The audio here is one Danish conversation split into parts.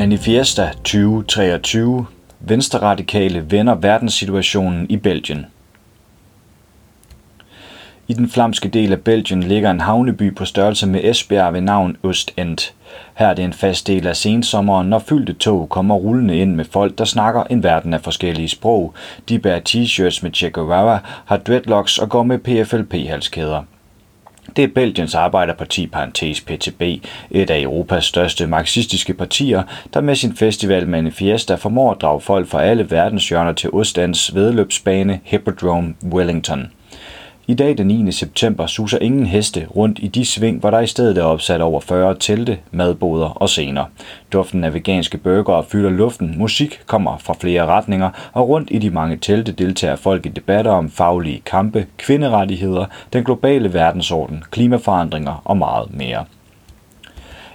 Manifesta 2023 Venstreradikale vender verdenssituationen i Belgien. I den flamske del af Belgien ligger en havneby på størrelse med Esbjerg ved navn Ostend. Her er det en fast del af sensommeren, når fyldte tog kommer rullende ind med folk, der snakker en verden af forskellige sprog. De bærer t-shirts med Che Guevara, har dreadlocks og går med PFLP-halskæder. Det er Belgiens Arbejderparti, parentes PTB, et af Europas største marxistiske partier, der med sin festival Manifesta formår at drage folk fra alle verdenshjørner til Ostens vedløbsbane Hippodrome Wellington. I dag den 9. september suser ingen heste rundt i de sving, hvor der i stedet er opsat over 40 telte, madboder og scener. Duften af veganske burgere fylder luften, musik kommer fra flere retninger, og rundt i de mange telte deltager folk i debatter om faglige kampe, kvinderettigheder, den globale verdensorden, klimaforandringer og meget mere.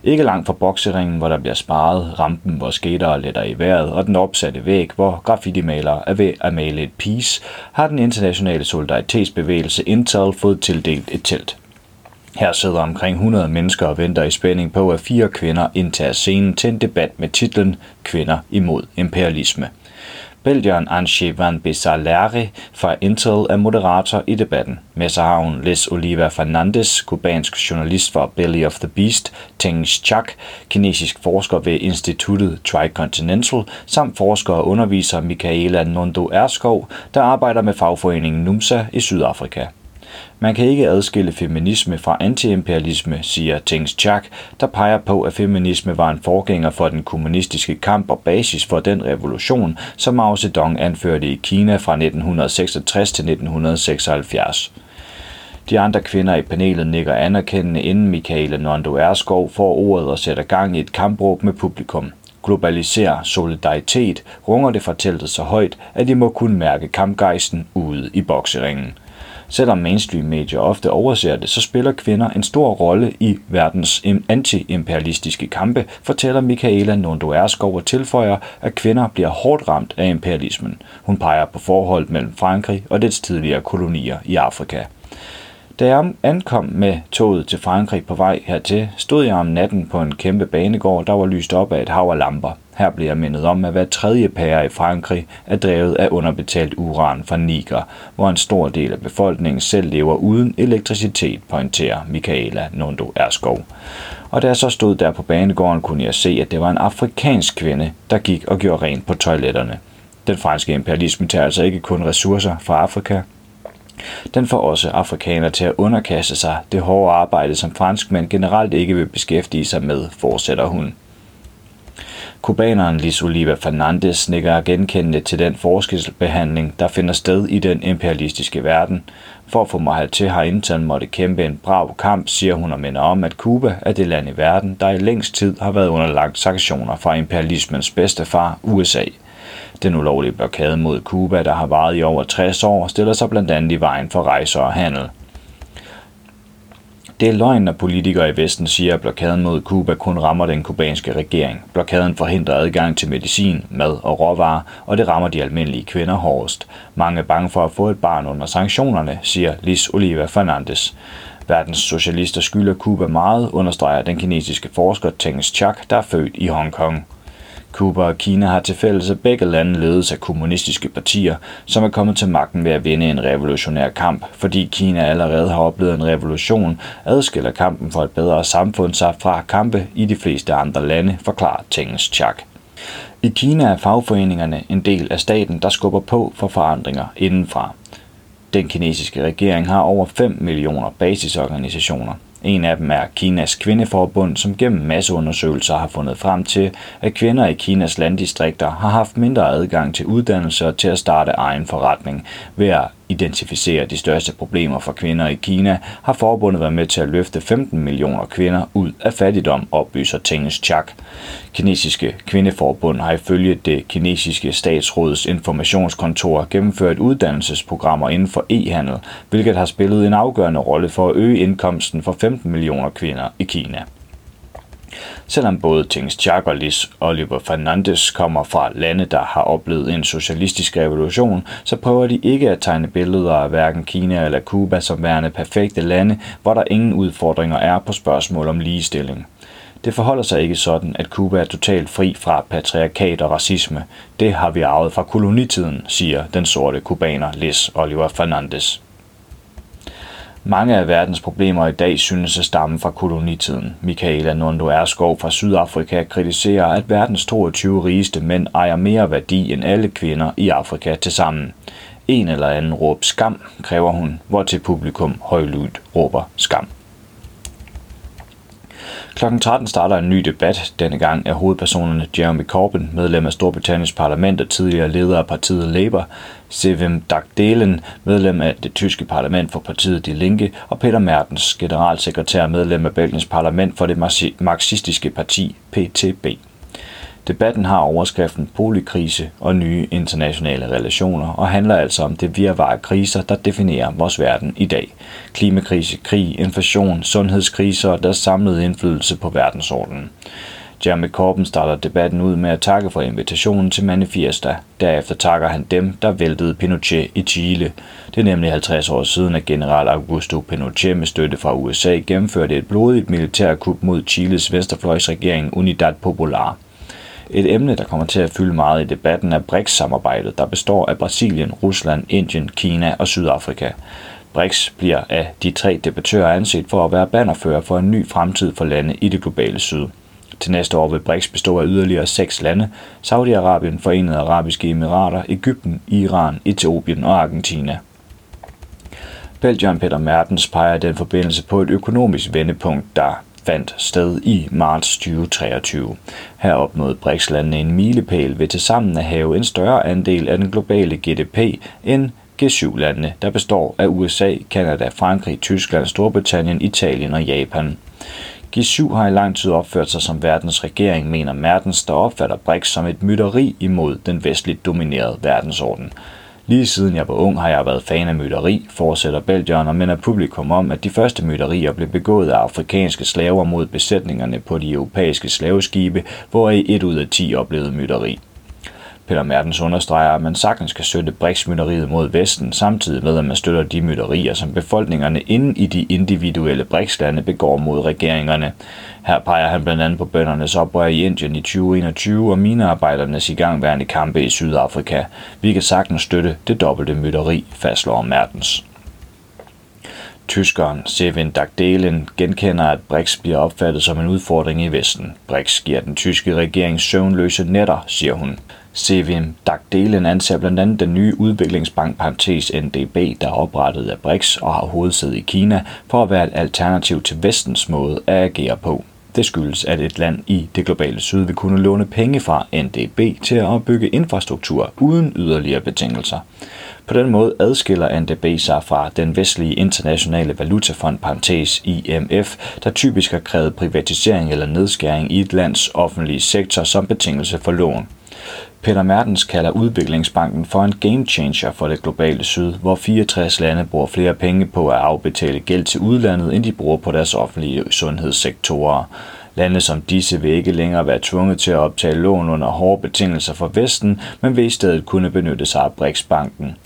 Ikke langt fra bokseringen, hvor der bliver sparet, rampen, hvor skater letter i vejret, og den opsatte væg, hvor graffitimalere er ved at male et peace, har den internationale solidaritetsbevægelse Intel fået tildelt et telt. Her sidder omkring 100 mennesker og venter i spænding på, at fire kvinder indtager scenen til en debat med titlen Kvinder imod imperialisme. Belgieren Anche van Bessalere fra Intel er moderator i debatten. Med sig har hun Les Oliva Fernandez, kubansk journalist for Belly of the Beast, Teng Chak, kinesisk forsker ved instituttet Tricontinental, samt forsker og underviser Michaela Nondo Erskov, der arbejder med fagforeningen NUMSA i Sydafrika. Man kan ikke adskille feminisme fra antiimperialisme, siger Tings Chak, der peger på, at feminisme var en forgænger for den kommunistiske kamp og basis for den revolution, som Mao Zedong anførte i Kina fra 1966 til 1976. De andre kvinder i panelet nikker anerkendende, inden Michaela Nondo Erskov får ordet og sætter gang i et kampråb med publikum. Globaliser solidaritet runger det fra teltet så højt, at de må kunne mærke kampgejsten ude i bokseringen. Selvom mainstream-medier ofte overser det, så spiller kvinder en stor rolle i verdens anti-imperialistiske kampe, fortæller Michaela Nondo Erskov og tilføjer, at kvinder bliver hårdt ramt af imperialismen. Hun peger på forholdet mellem Frankrig og dets tidligere kolonier i Afrika. Da jeg ankom med toget til Frankrig på vej hertil, stod jeg om natten på en kæmpe banegård, der var lyst op af et hav af lamper. Her bliver jeg mindet om, at hver tredje pære i Frankrig er drevet af underbetalt uran fra Niger, hvor en stor del af befolkningen selv lever uden elektricitet, pointerer Michaela Nondo Erskov. Og da jeg så stod der på banegården, kunne jeg se, at det var en afrikansk kvinde, der gik og gjorde rent på toiletterne. Den franske imperialisme tager altså ikke kun ressourcer fra Afrika, den får også afrikanere til at underkaste sig det hårde arbejde, som franskmænd generelt ikke vil beskæftige sig med, fortsætter hun. Kubaneren Liz Oliva Fernandez nikker genkendende til den forskelsbehandling, der finder sted i den imperialistiske verden. For at få mig til har måtte kæmpe en brav kamp, siger hun og minder om, at Cuba er det land i verden, der i længst tid har været underlagt sanktioner fra imperialismens bedste far, USA. Den ulovlige blokade mod Cuba, der har varet i over 60 år, stiller sig blandt andet i vejen for rejser og handel. Det er løgn, når politikere i Vesten siger, at blokaden mod Cuba kun rammer den kubanske regering. Blokaden forhindrer adgang til medicin, mad og råvarer, og det rammer de almindelige kvinder hårdest. Mange er bange for at få et barn under sanktionerne, siger Liz Oliva Fernandes. Verdens socialister skylder Cuba meget, understreger den kinesiske forsker Teng Chak, der er født i Hongkong. Cuba og Kina har til fælles, at begge lande ledes af kommunistiske partier, som er kommet til magten ved at vinde en revolutionær kamp. Fordi Kina allerede har oplevet en revolution, adskiller kampen for et bedre samfund sig fra kampe i de fleste andre lande, forklarer Tengens Chak. I Kina er fagforeningerne en del af staten, der skubber på for forandringer indenfra. Den kinesiske regering har over 5 millioner basisorganisationer. En af dem er Kinas Kvindeforbund, som gennem masseundersøgelser har fundet frem til, at kvinder i Kinas landdistrikter har haft mindre adgang til uddannelse og til at starte egen forretning. Ved at identificere de største problemer for kvinder i Kina, har forbundet været med til at løfte 15 millioner kvinder ud af fattigdom, oplyser Tengens Chak. Kinesiske Kvindeforbund har ifølge det kinesiske statsråds informationskontor gennemført uddannelsesprogrammer inden for e-handel, hvilket har spillet en afgørende rolle for at øge indkomsten for 15 millioner kvinder i Kina. Selvom både Tings Chak og Liz Oliver Fernandes kommer fra lande, der har oplevet en socialistisk revolution, så prøver de ikke at tegne billeder af hverken Kina eller Cuba som værende perfekte lande, hvor der ingen udfordringer er på spørgsmål om ligestilling. Det forholder sig ikke sådan, at Cuba er totalt fri fra patriarkat og racisme. Det har vi arvet fra kolonitiden, siger den sorte kubaner Liz Oliver Fernandes. Mange af verdens problemer i dag synes at stamme fra kolonitiden. Michaela Nondo Erskov fra Sydafrika kritiserer, at verdens 22 rigeste mænd ejer mere værdi end alle kvinder i Afrika til sammen. En eller anden råb skam, kræver hun, hvor til publikum højlydt råber skam. Kl. 13 starter en ny debat. Denne gang er hovedpersonerne Jeremy Corbyn, medlem af Storbritanniens parlament og tidligere leder af partiet Labour, Sevim Dagdelen, medlem af det tyske parlament for partiet Die Linke, og Peter Mertens, generalsekretær medlem af Belgiens parlament for det marxistiske parti PTB. Debatten har overskriften Polikrise og nye internationale relationer og handler altså om det virvar af kriser, der definerer vores verden i dag. Klimakrise, krig, inflation, sundhedskriser og deres samlede indflydelse på verdensordenen. Jeremy Corbyn starter debatten ud med at takke for invitationen til Manifesta. Derefter takker han dem, der væltede Pinochet i Chile. Det er nemlig 50 år siden, at general Augusto Pinochet med støtte fra USA gennemførte et blodigt militærkup mod Chiles venstrefløjsregering Unidad Popular. Et emne, der kommer til at fylde meget i debatten, er BRICS-samarbejdet, der består af Brasilien, Rusland, Indien, Kina og Sydafrika. BRICS bliver af de tre debattører anset for at være bannerfører for en ny fremtid for lande i det globale syd. Til næste år vil BRICS bestå af yderligere seks lande, Saudi-Arabien, Forenede Arabiske Emirater, Ægypten, Iran, Etiopien og Argentina. Belgien Peter Mertens peger den forbindelse på et økonomisk vendepunkt, der fandt sted i marts 2023. Her opnåede BRICS-landene en milepæl ved tilsammen at have en større andel af den globale GDP end G7-landene, der består af USA, Kanada, Frankrig, Tyskland, Storbritannien, Italien og Japan. G7 har i lang tid opført sig som verdens regering, mener Mertens, der opfatter BRICS som et mytteri imod den vestligt dominerede verdensorden. Lige siden jeg var ung, har jeg været fan af mytteri, fortsætter Belgierne, og minder publikum om, at de første mytterier blev begået af afrikanske slaver mod besætningerne på de europæiske slaveskibe, hvor i et ud af 10 oplevede mytteri. Peter Mertens understreger, at man sagtens kan støtte BRICS-mytteriet mod Vesten, samtidig med at man støtter de mytterier, som befolkningerne inden i de individuelle BRICS-lande begår mod regeringerne. Her peger han blandt andet på bøndernes oprør i Indien i 2021 og minearbejdernes igangværende kampe i Sydafrika. Vi kan sagtens støtte det dobbelte mytteri, fastslår Mertens. Tyskeren Sevin Dagdelen genkender, at BRICS bliver opfattet som en udfordring i Vesten. BRICS giver den tyske regering søvnløse netter, siger hun. Sevim Dagdelen anser blandt andet den nye udviklingsbank parentes NDB, der er oprettet af BRICS og har hovedsæde i Kina, for at være et alternativ til vestens måde at agere på. Det skyldes, at et land i det globale syd vil kunne låne penge fra NDB til at opbygge infrastruktur uden yderligere betingelser. På den måde adskiller NDB sig fra den vestlige internationale valutafond parentes IMF, der typisk har krævet privatisering eller nedskæring i et lands offentlige sektor som betingelse for lån. Peter Mertens kalder udviklingsbanken for en game changer for det globale syd, hvor 64 lande bruger flere penge på at afbetale gæld til udlandet, end de bruger på deres offentlige sundhedssektorer. Lande som disse vil ikke længere være tvunget til at optage lån under hårde betingelser for Vesten, men vil i stedet kunne benytte sig af BRICS-banken.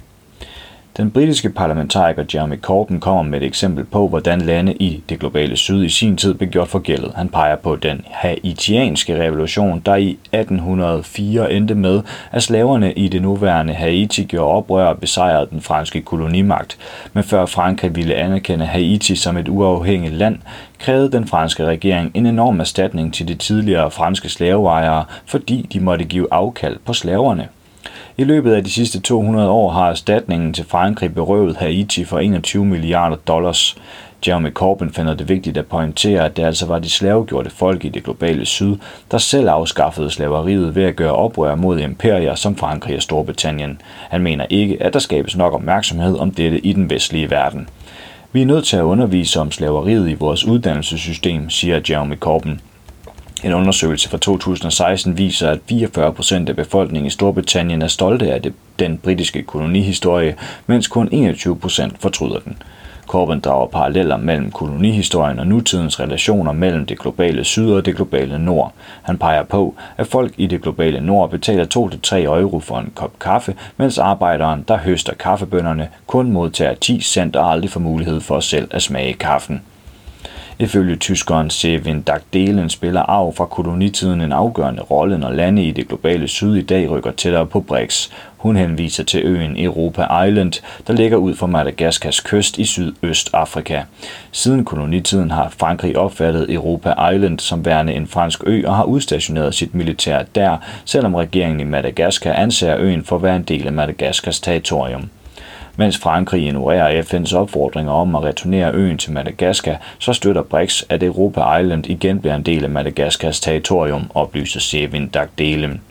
Den britiske parlamentariker Jeremy Corbyn kommer med et eksempel på, hvordan lande i det globale syd i sin tid blev gjort forgældet. Han peger på den haitianske revolution, der i 1804 endte med, at slaverne i det nuværende Haiti gjorde oprør og besejrede den franske kolonimagt. Men før Frankrig ville anerkende Haiti som et uafhængigt land, krævede den franske regering en enorm erstatning til de tidligere franske slaveejere, fordi de måtte give afkald på slaverne. I løbet af de sidste 200 år har erstatningen til Frankrig berøvet Haiti for 21 milliarder dollars. Jeremy Corbyn finder det vigtigt at pointere, at det altså var de slavegjorte folk i det globale syd, der selv afskaffede slaveriet ved at gøre oprør mod imperier som Frankrig og Storbritannien. Han mener ikke, at der skabes nok opmærksomhed om dette i den vestlige verden. Vi er nødt til at undervise om slaveriet i vores uddannelsessystem, siger Jeremy Corbyn. En undersøgelse fra 2016 viser, at 44 procent af befolkningen i Storbritannien er stolte af det, den britiske kolonihistorie, mens kun 21 procent fortryder den. Corbyn drager paralleller mellem kolonihistorien og nutidens relationer mellem det globale syd og det globale nord. Han peger på, at folk i det globale nord betaler 2-3 euro for en kop kaffe, mens arbejderen, der høster kaffebønderne, kun modtager 10 cent og aldrig får mulighed for selv at smage kaffen. Ifølge tyskeren Sevin Dagdelen spiller arv fra kolonitiden en afgørende rolle, når lande i det globale syd i dag rykker tættere på BRICS. Hun henviser til øen Europa Island, der ligger ud for Madagaskars kyst i Sydøstafrika. Siden kolonitiden har Frankrig opfattet Europa Island som værende en fransk ø og har udstationeret sit militær der, selvom regeringen i Madagaskar anser øen for at være en del af Madagaskars territorium. Mens Frankrig ignorerer FN's opfordringer om at returnere øen til Madagaskar, så støtter BRICS, at Europa Island igen bliver en del af Madagaskars territorium, oplyser Sevin Dagdelen.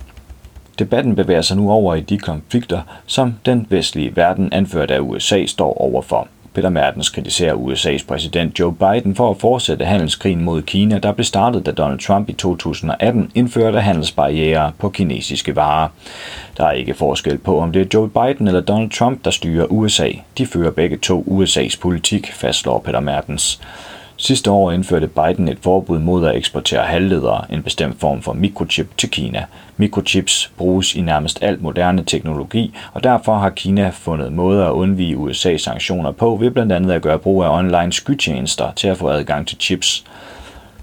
Debatten bevæger sig nu over i de konflikter, som den vestlige verden anført af USA står overfor. Peter Mertens kritiserer USA's præsident Joe Biden for at fortsætte handelskrigen mod Kina, der blev startet, da Donald Trump i 2018 indførte handelsbarriere på kinesiske varer. Der er ikke forskel på, om det er Joe Biden eller Donald Trump, der styrer USA. De fører begge to USA's politik, fastslår Peter Mertens. Sidste år indførte Biden et forbud mod at eksportere halvledere, en bestemt form for mikrochip, til Kina. Mikrochips bruges i nærmest alt moderne teknologi, og derfor har Kina fundet måder at undvige USA's sanktioner på ved blandt andet at gøre brug af online skytjenester til at få adgang til chips.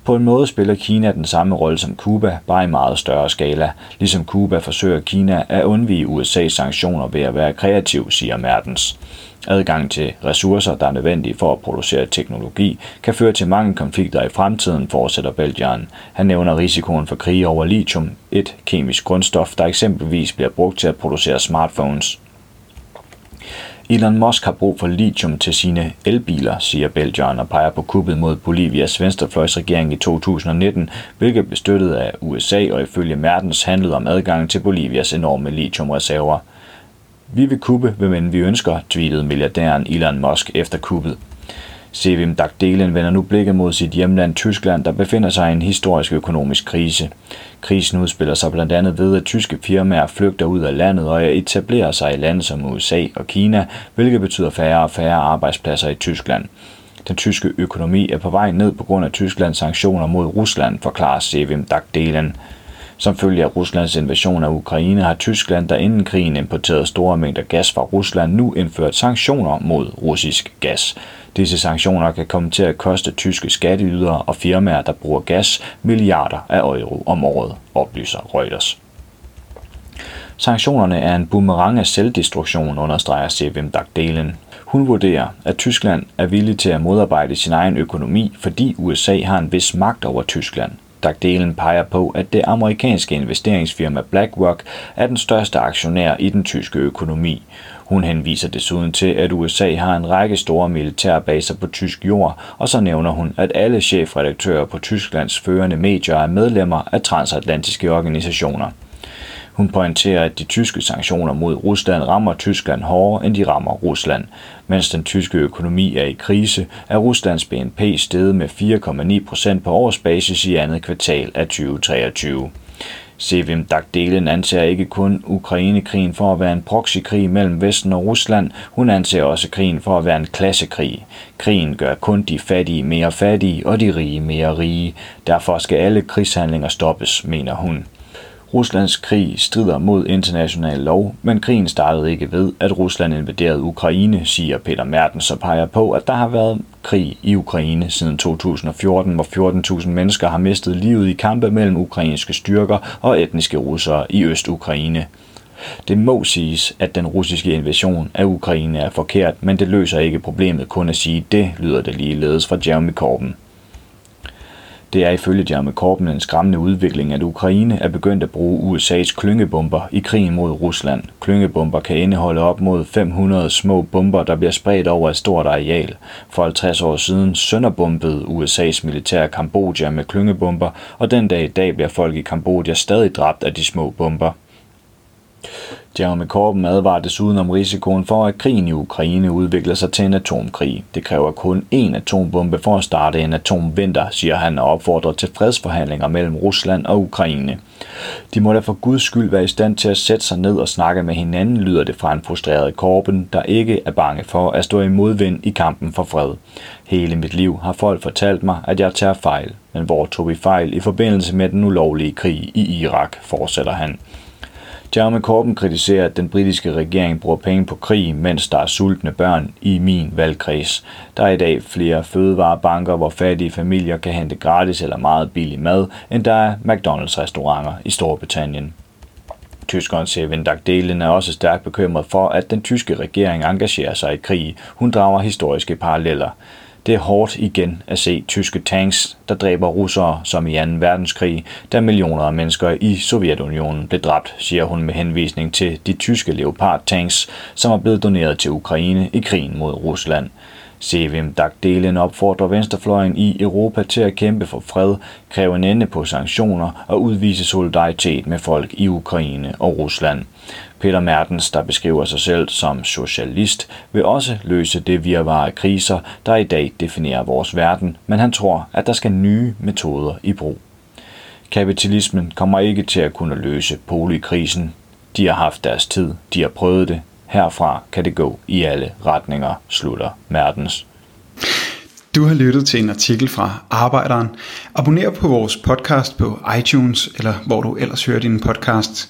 På en måde spiller Kina den samme rolle som Cuba, bare i meget større skala. Ligesom Cuba forsøger Kina at undvige USA's sanktioner ved at være kreativ, siger Mertens. Adgang til ressourcer, der er nødvendige for at producere teknologi, kan føre til mange konflikter i fremtiden, fortsætter Belgian. Han nævner risikoen for krig over lithium, et kemisk grundstof, der eksempelvis bliver brugt til at producere smartphones. Elon Musk har brug for lithium til sine elbiler, siger Belgian og peger på kuppet mod Bolivias venstrefløjsregering i 2019, hvilket blev støttet af USA og ifølge Mertens handlede om adgang til Bolivias enorme lithiumreserver. Vi vil kuppe, hvem vi ønsker, tweetede milliardæren Elon Musk efter kuppet. Sevim Dagdelen vender nu blikket mod sit hjemland Tyskland, der befinder sig i en historisk økonomisk krise. Krisen udspiller sig blandt andet ved, at tyske firmaer flygter ud af landet og etablerer sig i lande som USA og Kina, hvilket betyder færre og færre arbejdspladser i Tyskland. Den tyske økonomi er på vej ned på grund af Tysklands sanktioner mod Rusland, forklarer Sevim Dagdelen. Som følge af Ruslands invasion af Ukraine har Tyskland, der inden krigen importerede store mængder gas fra Rusland, nu indført sanktioner mod russisk gas. Disse sanktioner kan komme til at koste tyske skatteydere og firmaer, der bruger gas, milliarder af euro om året, oplyser Reuters. Sanktionerne er en boomerang af selvdestruktion, understreger Sevim Dagdelen. Hun vurderer, at Tyskland er villig til at modarbejde sin egen økonomi, fordi USA har en vis magt over Tyskland. Dagdelen peger på, at det amerikanske investeringsfirma BlackRock er den største aktionær i den tyske økonomi. Hun henviser desuden til, at USA har en række store militærbaser på tysk jord, og så nævner hun, at alle chefredaktører på Tysklands førende medier er medlemmer af transatlantiske organisationer. Hun pointerer, at de tyske sanktioner mod Rusland rammer Tyskland hårdere, end de rammer Rusland. Mens den tyske økonomi er i krise, er Ruslands BNP steget med 4,9 procent på årsbasis i andet kvartal af 2023. Sevim Dagdelen anser ikke kun Ukrainekrigen for at være en proxykrig mellem Vesten og Rusland, hun anser også krigen for at være en klassekrig. Krigen gør kun de fattige mere fattige og de rige mere rige. Derfor skal alle krigshandlinger stoppes, mener hun. Ruslands krig strider mod international lov, men krigen startede ikke ved, at Rusland invaderede Ukraine, siger Peter Mertens og peger på, at der har været krig i Ukraine siden 2014, hvor 14.000 mennesker har mistet livet i kampe mellem ukrainske styrker og etniske russere i Øst-Ukraine. Det må siges, at den russiske invasion af Ukraine er forkert, men det løser ikke problemet kun at sige det, lyder det ligeledes fra Jeremy Corbyn. Det er ifølge Jeremy Corbyn en skræmmende udvikling, at Ukraine er begyndt at bruge USA's klyngebomber i krigen mod Rusland. Klyngebomber kan indeholde op mod 500 små bomber, der bliver spredt over et stort areal. For 50 år siden sønderbombede USA's militær Kambodja med klyngebomber, og den dag i dag bliver folk i Kambodja stadig dræbt af de små bomber. Jeremy Corbyn advarer desuden om risikoen for, at krigen i Ukraine udvikler sig til en atomkrig. Det kræver kun én atombombe for at starte en atomvinter, siger han og opfordrer til fredsforhandlinger mellem Rusland og Ukraine. De må da for guds skyld være i stand til at sætte sig ned og snakke med hinanden, lyder det fra en frustreret Corbyn, der ikke er bange for at stå i modvind i kampen for fred. Hele mit liv har folk fortalt mig, at jeg tager fejl. Men hvor tog vi fejl i forbindelse med den ulovlige krig i Irak, fortsætter han. Jeremy Corbyn kritiserer, at den britiske regering bruger penge på krig, mens der er sultne børn i min valgkreds. Der er i dag flere fødevarebanker, hvor fattige familier kan hente gratis eller meget billig mad, end der er McDonald's-restauranter i Storbritannien. Tyskeren Sevin Dagdelen er også stærkt bekymret for, at den tyske regering engagerer sig i krig. Hun drager historiske paralleller. Det er hårdt igen at se tyske tanks, der dræber russere som i 2. verdenskrig, da millioner af mennesker i Sovjetunionen blev dræbt, siger hun med henvisning til de tyske Leopard-tanks, som er blevet doneret til Ukraine i krigen mod Rusland. Sevim Dagdelen opfordrer venstrefløjen i Europa til at kæmpe for fred, kræve en ende på sanktioner og udvise solidaritet med folk i Ukraine og Rusland. Peter Mertens, der beskriver sig selv som socialist, vil også løse det virvare kriser, der i dag definerer vores verden, men han tror, at der skal nye metoder i brug. Kapitalismen kommer ikke til at kunne løse polikrisen. De har haft deres tid, de har prøvet det, Herfra kan det gå i alle retninger, slutter Mertens. Du har lyttet til en artikel fra Arbejderen. Abonner på vores podcast på iTunes, eller hvor du ellers hører din podcast.